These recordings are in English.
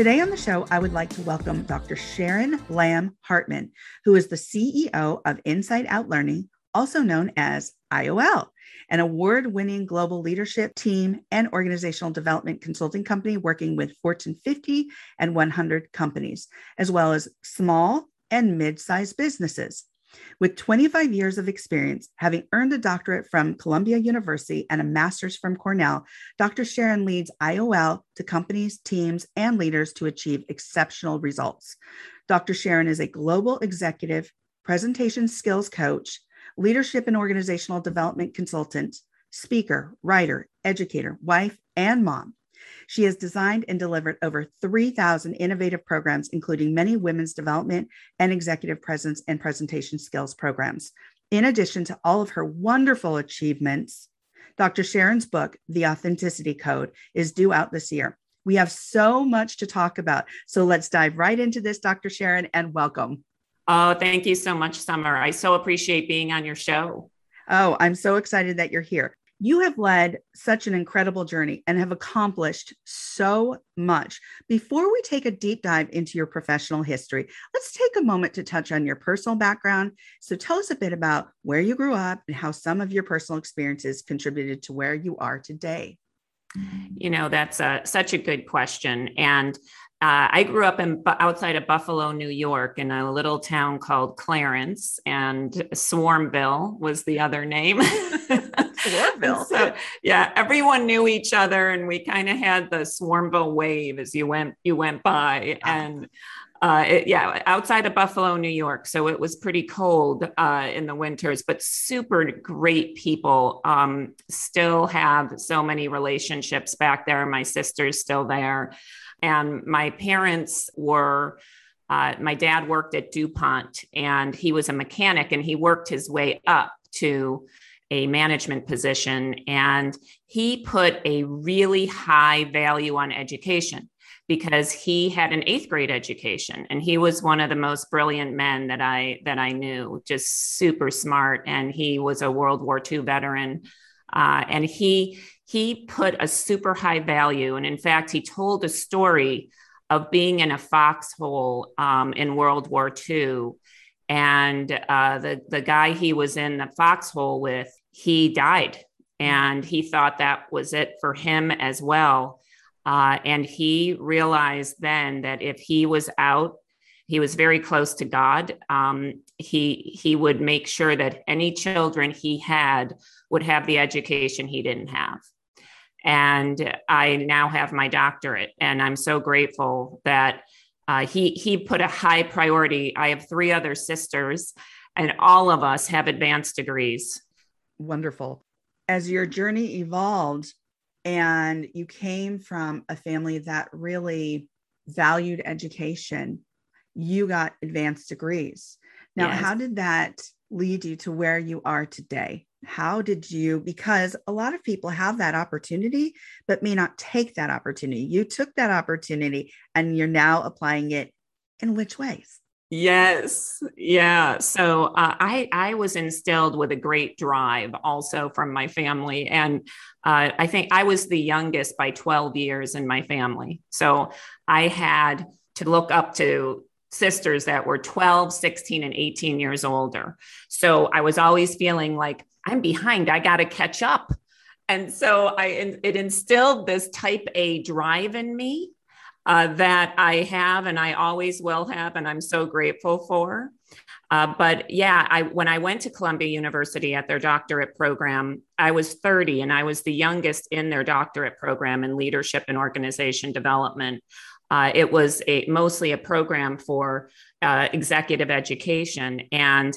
Today on the show, I would like to welcome Dr. Sharon Lamm Hartman, who is the CEO of Inside Out Learning, also known as IOL, an award winning global leadership team and organizational development consulting company working with Fortune 50 and 100 companies, as well as small and mid sized businesses. With 25 years of experience, having earned a doctorate from Columbia University and a master's from Cornell, Dr. Sharon leads IOL to companies, teams, and leaders to achieve exceptional results. Dr. Sharon is a global executive, presentation skills coach, leadership and organizational development consultant, speaker, writer, educator, wife, and mom. She has designed and delivered over 3,000 innovative programs, including many women's development and executive presence and presentation skills programs. In addition to all of her wonderful achievements, Dr. Sharon's book, The Authenticity Code, is due out this year. We have so much to talk about. So let's dive right into this, Dr. Sharon, and welcome. Oh, thank you so much, Summer. I so appreciate being on your show. Oh, I'm so excited that you're here you have led such an incredible journey and have accomplished so much. Before we take a deep dive into your professional history, let's take a moment to touch on your personal background. So, tell us a bit about where you grew up and how some of your personal experiences contributed to where you are today. You know, that's a, such a good question. And uh, I grew up in outside of Buffalo, New York, in a little town called Clarence, and Swormville was the other name. Swormville. so, yeah, everyone knew each other, and we kind of had the Swormville wave as you went you went by, and uh, it, yeah, outside of Buffalo, New York. So it was pretty cold uh, in the winters, but super great people. Um, still have so many relationships back there. My sister's still there. And my parents were, uh, my dad worked at DuPont and he was a mechanic and he worked his way up to a management position. And he put a really high value on education because he had an eighth grade education and he was one of the most brilliant men that I that I knew, just super smart. And he was a World War II veteran. Uh, and he he put a super high value. And in fact, he told a story of being in a foxhole um, in World War II. And uh, the, the guy he was in the foxhole with, he died. And he thought that was it for him as well. Uh, and he realized then that if he was out, he was very close to God. Um, he he would make sure that any children he had would have the education he didn't have and I now have my doctorate, and I'm so grateful that uh, he he put a high priority. I have three other sisters, and all of us have advanced degrees. Wonderful. As your journey evolved, and you came from a family that really valued education, you got advanced degrees. Now, yes. how did that lead you to where you are today? how did you because a lot of people have that opportunity but may not take that opportunity you took that opportunity and you're now applying it in which ways yes yeah so uh, i i was instilled with a great drive also from my family and uh, i think i was the youngest by 12 years in my family so i had to look up to sisters that were 12 16 and 18 years older so i was always feeling like I'm behind. I got to catch up. And so I, it instilled this type A drive in me uh, that I have and I always will have, and I'm so grateful for. Uh, but yeah, I when I went to Columbia University at their doctorate program, I was 30 and I was the youngest in their doctorate program in leadership and organization development. Uh, it was a mostly a program for uh, executive education, and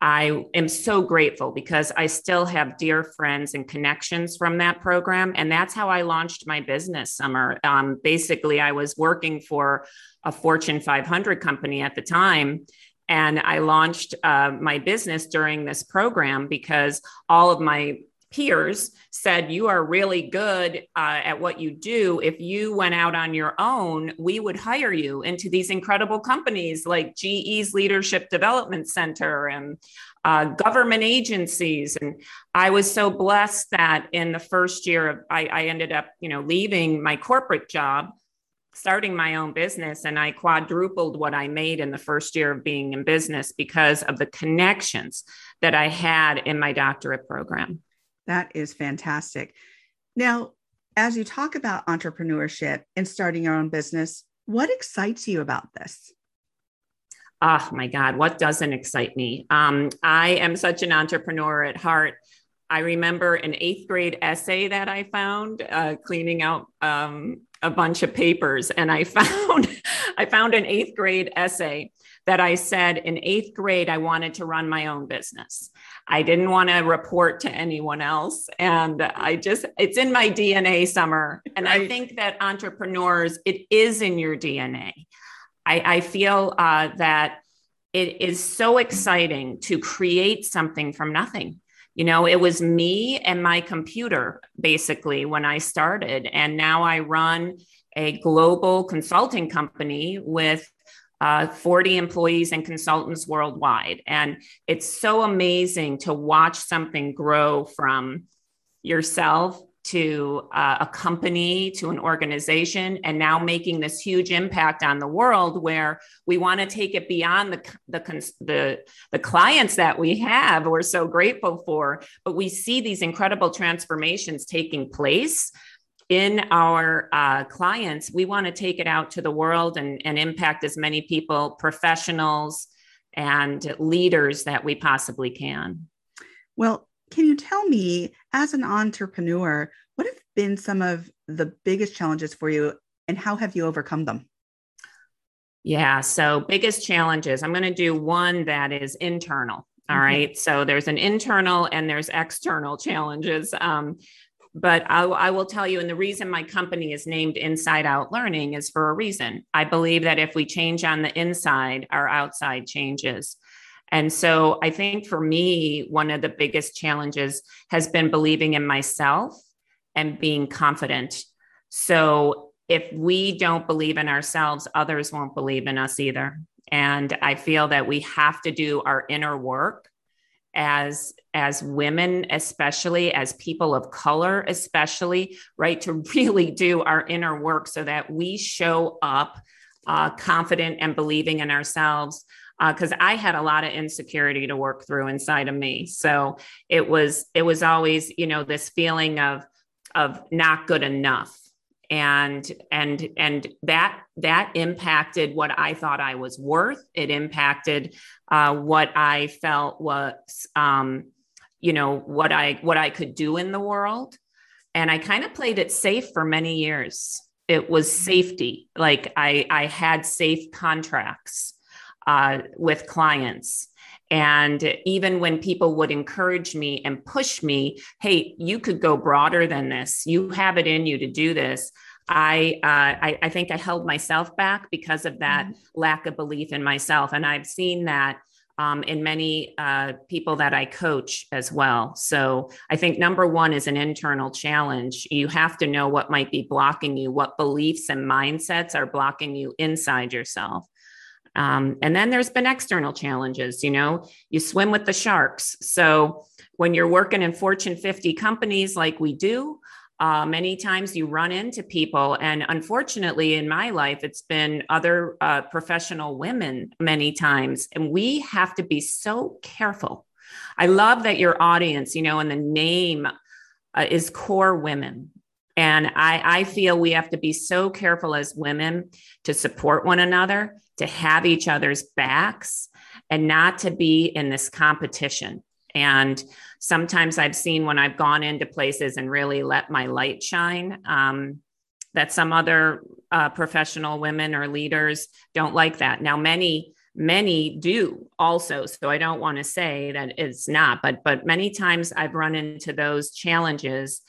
I am so grateful because I still have dear friends and connections from that program. And that's how I launched my business summer. Um, basically, I was working for a Fortune 500 company at the time. And I launched uh, my business during this program because all of my peers said you are really good uh, at what you do if you went out on your own we would hire you into these incredible companies like ge's leadership development center and uh, government agencies and i was so blessed that in the first year of I, I ended up you know leaving my corporate job starting my own business and I quadrupled what I made in the first year of being in business because of the connections that I had in my doctorate program. That is fantastic. Now, as you talk about entrepreneurship and starting your own business, what excites you about this? Oh my God, what doesn't excite me? Um, I am such an entrepreneur at heart. I remember an eighth grade essay that I found uh, cleaning out um, a bunch of papers, and I found I found an eighth grade essay that I said in eighth grade I wanted to run my own business. I didn't want to report to anyone else. And I just, it's in my DNA summer. And right. I think that entrepreneurs, it is in your DNA. I, I feel uh, that it is so exciting to create something from nothing. You know, it was me and my computer basically when I started. And now I run a global consulting company with uh, 40 employees and consultants worldwide. And it's so amazing to watch something grow from yourself to uh, a company to an organization and now making this huge impact on the world where we want to take it beyond the, the the the clients that we have we're so grateful for but we see these incredible transformations taking place in our uh, clients, we want to take it out to the world and, and impact as many people, professionals, and leaders that we possibly can. Well, can you tell me, as an entrepreneur, what have been some of the biggest challenges for you and how have you overcome them? Yeah, so biggest challenges. I'm going to do one that is internal. All mm-hmm. right. So there's an internal and there's external challenges. Um, but I, I, will tell you, and the reason my company is named Inside Out Learning is for a reason. I believe that if we change on the inside, our outside changes. And so I think for me, one of the biggest challenges has been believing in myself and being confident. So if we don't believe in ourselves, others won't believe in us either. And I feel that we have to do our inner work as as women especially as people of color especially right to really do our inner work so that we show up uh, confident and believing in ourselves because uh, I had a lot of insecurity to work through inside of me. So it was it was always you know this feeling of of not good enough and and and that that impacted what i thought i was worth. It impacted uh, what i felt was um, you know what i what i could do in the world. And i kind of played it safe for many years. It was safety. Like i i had safe contracts uh, with clients and even when people would encourage me and push me, hey, you could go broader than this. You have it in you to do this. I, uh, I, I think I held myself back because of that mm-hmm. lack of belief in myself, and I've seen that um, in many uh, people that I coach as well. So I think number one is an internal challenge. You have to know what might be blocking you, what beliefs and mindsets are blocking you inside yourself. Um, and then there's been external challenges. You know, you swim with the sharks. So when you're working in Fortune 50 companies like we do, uh, many times you run into people, and unfortunately, in my life, it's been other uh, professional women many times, and we have to be so careful. I love that your audience, you know, and the name uh, is KORE Women. And I, I feel we have to be so careful as women to support one another to have each other's backs and not to be in this competition. And sometimes I've seen when I've gone into places and really let my light shine um, that some other uh, professional women or leaders don't like that. Now, many many do also so i don't want to say that it's not but but many times i've run into those challenges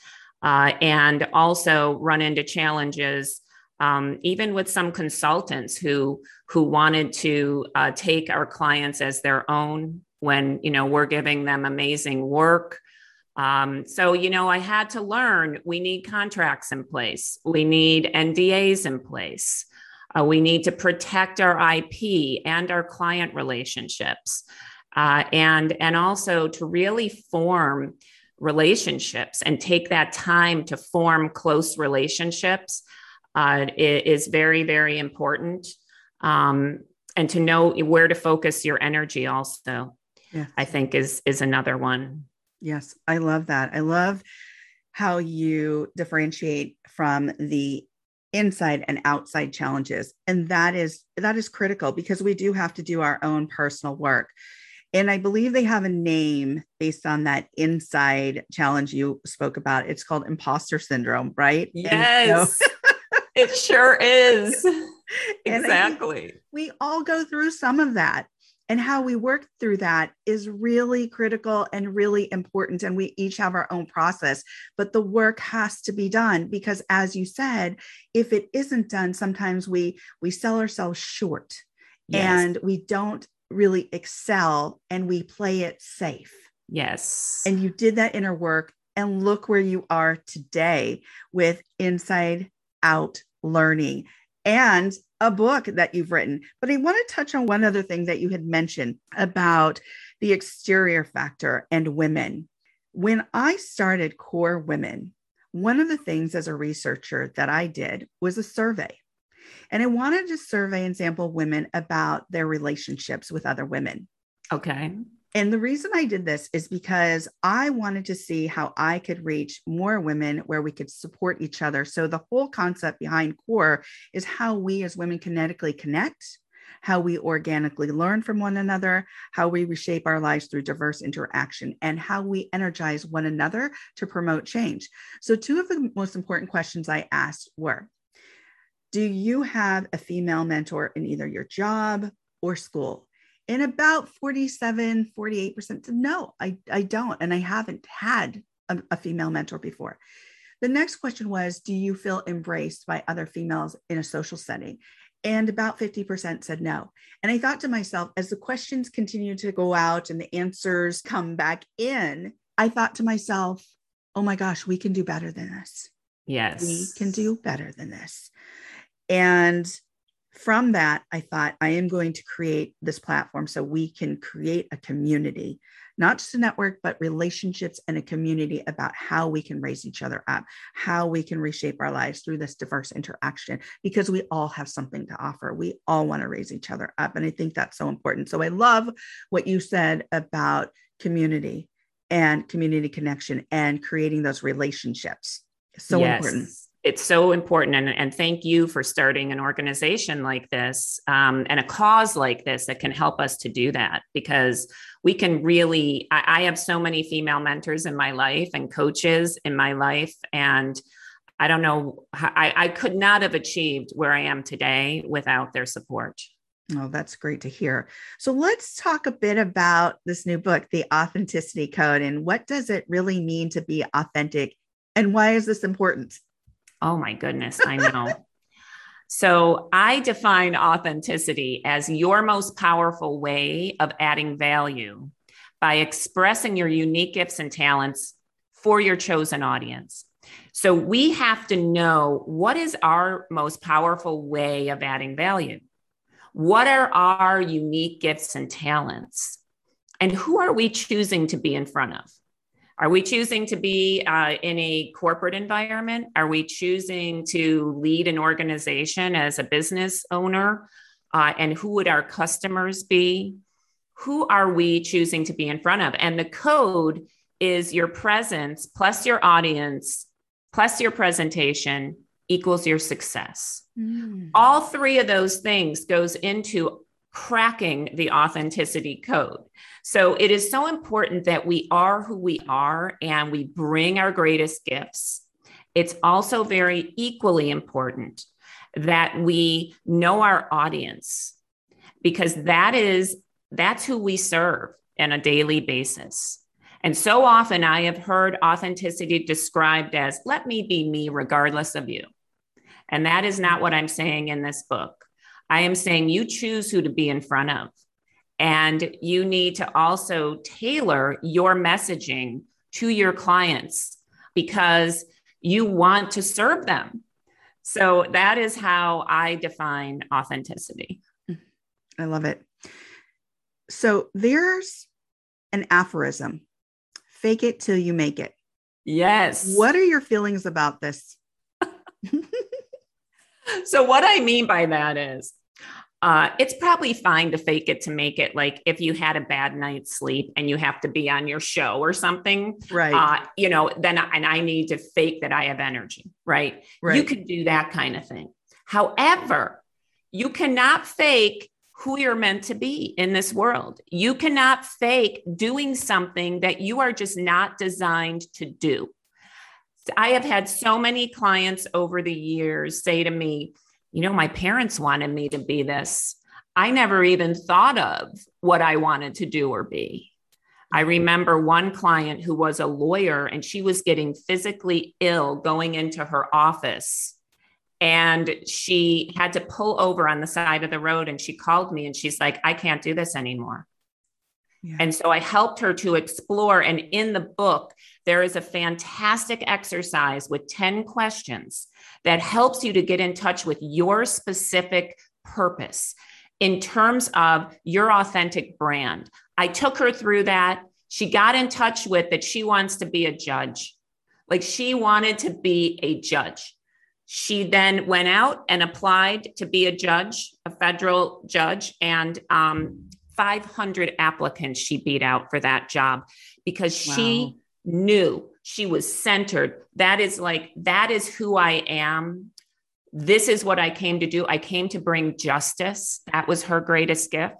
uh, and also run into challenges um, even with some consultants who who wanted to uh, take our clients as their own when you know we're giving them amazing work. Um, so you know i had to learn we need contracts in place. We need ndas in place. Uh, we need to protect our ip and our client relationships. Uh, and and also to really form relationships and take that time to form close relationships uh, is very, very important. Um, and to know where to focus your energy also, yes. I think is is another one. Yes, I love that. I love how you differentiate from the inside and outside challenges and that is that is critical because we do have to do our own personal work and I believe they have a name based on that inside challenge you spoke about. It's called imposter syndrome, right? Yes. So- it sure is. exactly. We all go through some of that. And how we work through that is really critical and really important. And we each have our own process, but the work has to be done because, as you said, if it isn't done, sometimes we we sell ourselves short yes. and we don't really excel and we play it safe. Yes. And you did that inner work and look where you are today with inside out learning and a book that you've written. But I want to touch on one other thing that you had mentioned about the exterior factor and women. When I started KORE Women, one of the things as a researcher that I did was a survey. And I wanted to survey and sample women about their relationships with other women. Okay. And the reason I did this is because I wanted to see how I could reach more women where we could support each other. So, the whole concept behind KORE is how we as women kinetically connect, how we organically learn from one another, how we reshape our lives through diverse interaction, and how we energize one another to promote change. So, two of the most important questions I asked were Do you have a female mentor in either your job or school? and about 47 48% said no I, I don't and i haven't had a, a, female mentor before. The next question was do you feel embraced by other females in a social setting? And about 50% said no. And i thought to myself as the questions continue to go out and the answers come back in i thought to myself oh my gosh we can do better than this. Yes we can do better than this and from that, I thought I am going to create this platform so we can create a community, not just a network, but relationships and a community about how we can raise each other up, how we can reshape our lives through this diverse interaction, because we all have something to offer. We all want to raise each other up. And I think that's so important. So I love what you said about community and community connection and creating those relationships. So yes. important it's so important and, and thank you for starting an organization like this um, and a cause like this that can help us to do that because we can really I, I have so many female mentors in my life and coaches in my life and i don't know I, I could not have achieved where i am today without their support Oh, that's great to hear. So let's talk a bit about this new book, The Authenticity Code, and what does it really mean to be authentic and why is this important? Oh my goodness, I know. so I define authenticity as your most powerful way of adding value by expressing your unique gifts and talents for your chosen audience. So we have to know what is our most powerful way of adding value? What are our unique gifts and talents? And who are we choosing to be in front of? Are we choosing to be uh, in a corporate environment? Are we choosing to lead an organization as a business owner? Uh, and who would our customers be? Who are we choosing to be in front of? And the code is your presence plus your audience plus your presentation equals your success. Mm. All three of those things goes into cracking the authenticity code. So it is so important that we are who we are and we bring our greatest gifts. It's also very equally important that we know our audience because that is that's who we serve on a daily basis. And so often I have heard authenticity described as let me be me regardless of you. And that is not what I'm saying in this book. I am saying you choose who to be in front of. And you need to also tailor your messaging to your clients because you want to serve them. So that is how I define authenticity. I love it. So there's an aphorism fake it till you make it. Yes. What are your feelings about this? so, what I mean by that is uh, it's probably fine to fake it to make it. Like if you had a bad night's sleep and you have to be on your show or something, right? Uh, you know, then and I need to fake that I have energy, right? right? You can do that kind of thing. However, you cannot fake who you're meant to be in this world. You cannot fake doing something that you are just not designed to do. I have had so many clients over the years say to me, you know, my parents wanted me to be this. I never even thought of what I wanted to do or be. I mm-hmm. remember one client who was a lawyer and she was getting physically ill going into her office. And she had to pull over on the side of the road and she called me and she's like, I can't do this anymore. And so I helped her to explore. And in the book, there is a fantastic exercise with 10 questions that helps you to get in touch with your specific purpose in terms of your authentic brand. I took her through that. She got in touch with that she wants to be a judge. Like she wanted to be a judge. She then went out and applied to be a judge, a federal judge, and um, 500 applicants she beat out for that job because wow. she knew she was centered. That is like, that is who I am. This is what I came to do. I came to bring justice. That was her greatest gift.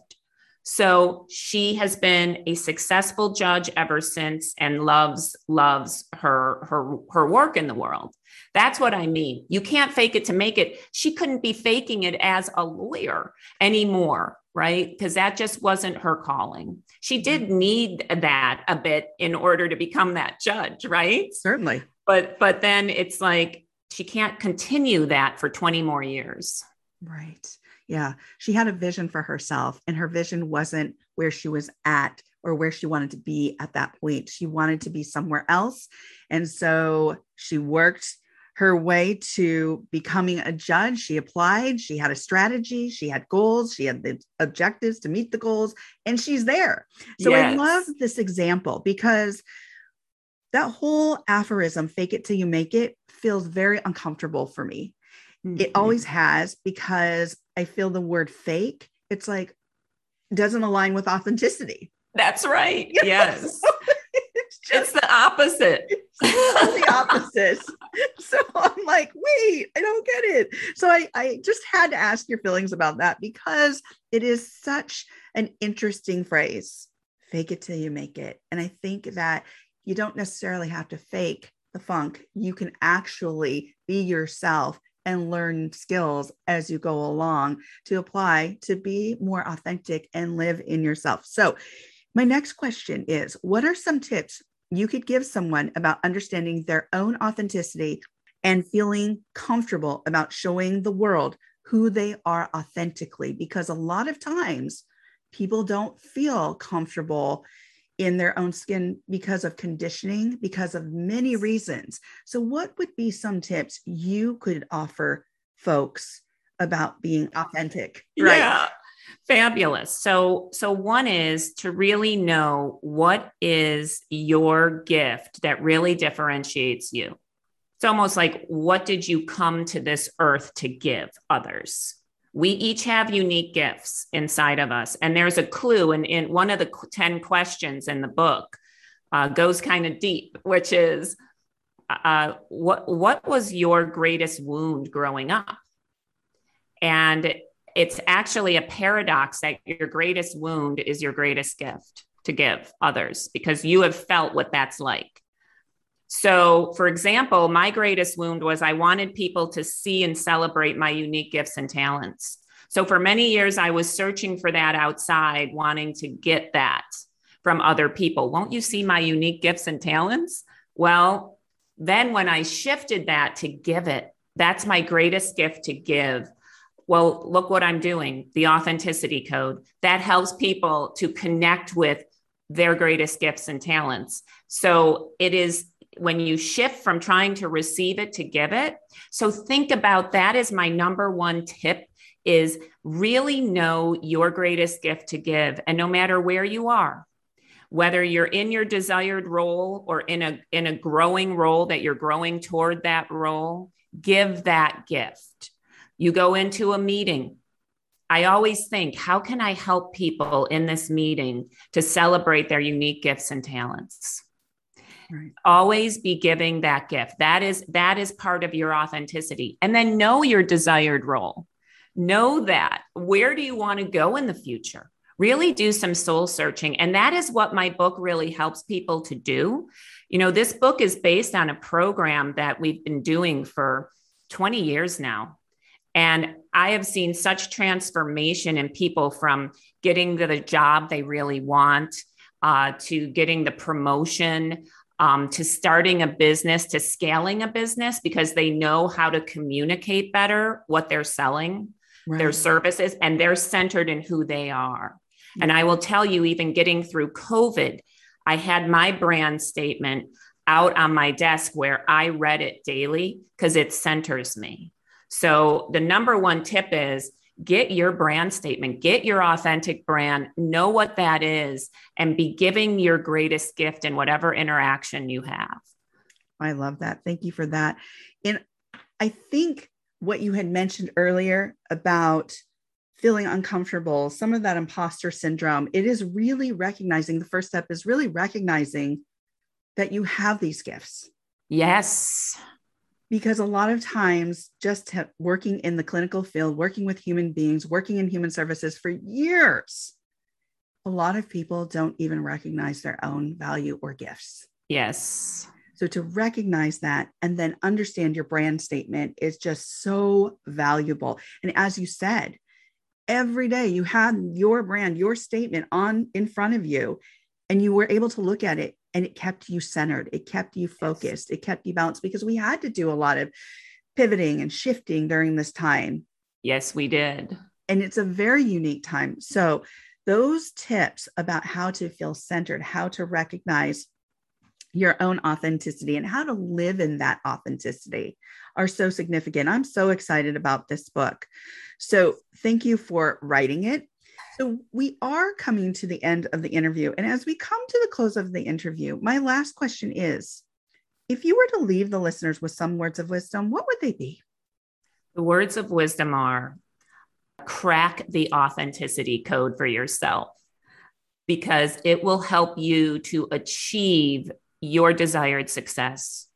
So she has been a successful judge ever since and loves loves her her her work in the world. That's what I mean. You can't fake it to make it. She couldn't be faking it as a lawyer anymore right? Because that just wasn't her calling. She did mm-hmm. need that a bit in order to become that judge, right? Certainly. But but then it's like she can't continue that for 20 more years. Right. Yeah. She had a vision for herself and her vision wasn't where she was at or where she wanted to be at that point. She wanted to be somewhere else. And so she worked her way to becoming a judge. She applied, she had a strategy, she had goals, she had the objectives to meet the goals, and she's there. So yes. I love this example because that whole aphorism, fake it till you make it, feels very uncomfortable for me. Mm-hmm. It always has because I feel the word fake, it's like, doesn't align with authenticity. That's right. Yes. it's, just, it's the opposite. the opposite. so I'm like, wait, I don't get it. So I, I just had to ask your feelings about that because it is such an interesting phrase fake it till you make it. And I think that you don't necessarily have to fake the funk. You can actually be yourself and learn skills as you go along to apply to be more authentic and live in yourself. So, my next question is What are some tips you could give someone about understanding their own authenticity and feeling comfortable about showing the world who they are authentically because a lot of times people don't feel comfortable in their own skin because of conditioning because of many reasons. So what would be some tips you could offer folks about being authentic? Right. Yeah Fabulous. So, so one is to really know what is your gift that really differentiates you. It's almost like what did you come to this earth to give others? We each have unique gifts inside of us. And there's a clue in, in one of the 10 questions in the book uh, goes kind of deep, which is uh, what, what was your greatest wound growing up? And it's actually a paradox that your greatest wound is your greatest gift to give others because you have felt what that's like. So, for example, my greatest wound was I wanted people to see and celebrate my unique gifts and talents. So for many years, I was searching for that outside, wanting to get that from other people. Won't you see my unique gifts and talents? Well, then when I shifted that to give it, that's my greatest gift to give. Well, look what I'm doing the authenticity code that helps people to connect with their greatest gifts and talents. So it is when you shift from trying to receive it to give it. So think about that as my number one tip is really know your greatest gift to give and no matter where you are whether you're in your desired role or in a in a growing role that you're growing toward that role give that gift you go into a meeting I always think, how can I help people in this meeting to celebrate their unique gifts and talents? Right. Always be giving that gift. That is that is part of your authenticity. And then know your desired role. Know that. Where do you want to go in the future? Really do some soul searching. And that is what my book really helps people to do. You know, this book is based on a program that we've been doing for 20 years now. And I have seen such transformation in people from getting the job they really want uh, to getting the promotion um, to starting a business, to scaling a business because they know how to communicate better what they're selling, right. their services, and they're centered in who they are. And I will tell you, even getting through COVID, I had my brand statement out on my desk where I read it daily because it centers me. So, the number one tip is get your brand statement, get your authentic brand, know what that is, and be giving your greatest gift in whatever interaction you have. I love that. Thank you for that. And I think what you had mentioned earlier about feeling uncomfortable, some of that imposter syndrome, it is really recognizing the first step is really recognizing that you have these gifts. Yes because a lot of times just working in the clinical field working with human beings working in human services for years a lot of people don't even recognize their own value or gifts. Yes. So to recognize that and then understand your brand statement is just so valuable. And as you said every day you had your brand your statement on in front of you and you were able to look at it and it kept you centered it kept you focused it kept you balanced because we had to do a lot of pivoting and shifting during this time yes we did and it's a very unique time so those tips about how to feel centered how to recognize your own authenticity and how to live in that authenticity are so significant. I'm so excited about this book. So, thank you for writing it. So we are coming to the end of the interview. And as we come to the close of the interview, my last question is if you were to leave the listeners with some words of wisdom, what would they be? The words of wisdom are crack the authenticity code for yourself because it will help you to achieve your desired success.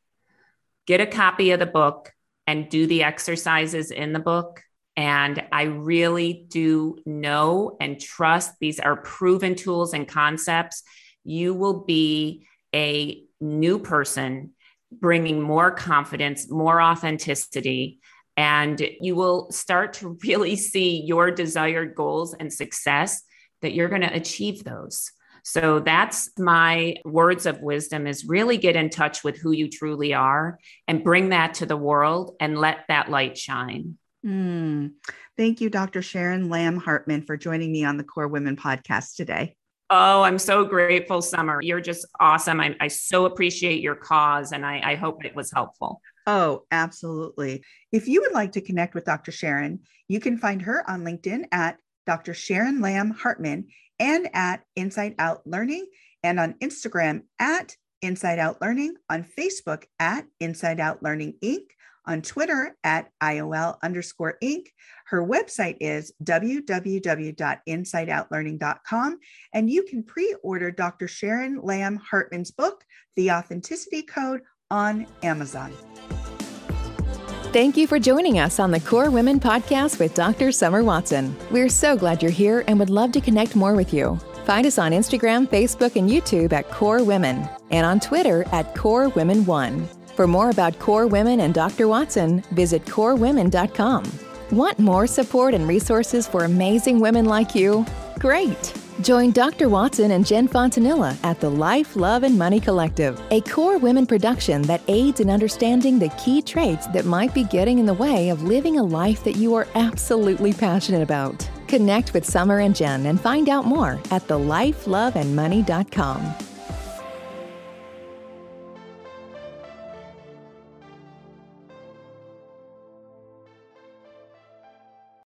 Get a copy of the book and do the exercises in the book and I really do know and trust these are proven tools and concepts. You will be a new person bringing more confidence, more authenticity, and you will start to really see your desired goals and success that you're going to achieve those. So that's my words of wisdom is really get in touch with who you truly are and bring that to the world and let that light shine. Mm. Thank you, Dr. Sharon Lamm Hartman, for joining me on the KORE Women podcast today. Oh, I'm so grateful, Summer. You're just awesome. I, I so appreciate your cause, and I, I hope it was helpful. Oh, absolutely. If you would like to connect with Dr. Sharon, you can find her on LinkedIn at Dr. Sharon Lamm Hartman and at Inside Out Learning, and on Instagram at Inside Out Learning, on Facebook at Inside Out Learning Inc on Twitter at IOL underscore Inc. Her website is www.insideoutlearning.com, and you can pre order Dr. Sharon Lamm Hartman's book, The Authenticity Code, on Amazon. Thank you for joining us on the KORE Women podcast with Dr. Summer Watson. We're so glad you're here and would love to connect more with you. Find us on Instagram, Facebook, and YouTube at KORE Women, and on Twitter at KORE Women One. For more about KORE Women and Dr. Watson, visit corewomen.com. Want more support and resources for amazing women like you? Great! Join Dr. Watson and Jen Fontanilla at the Life, Love, and Money Collective, a KORE Women production that aids in understanding the key traits that might be getting in the way of living a life that you are absolutely passionate about. Connect with Summer and Jen and find out more at thelifeloveandmoney.com.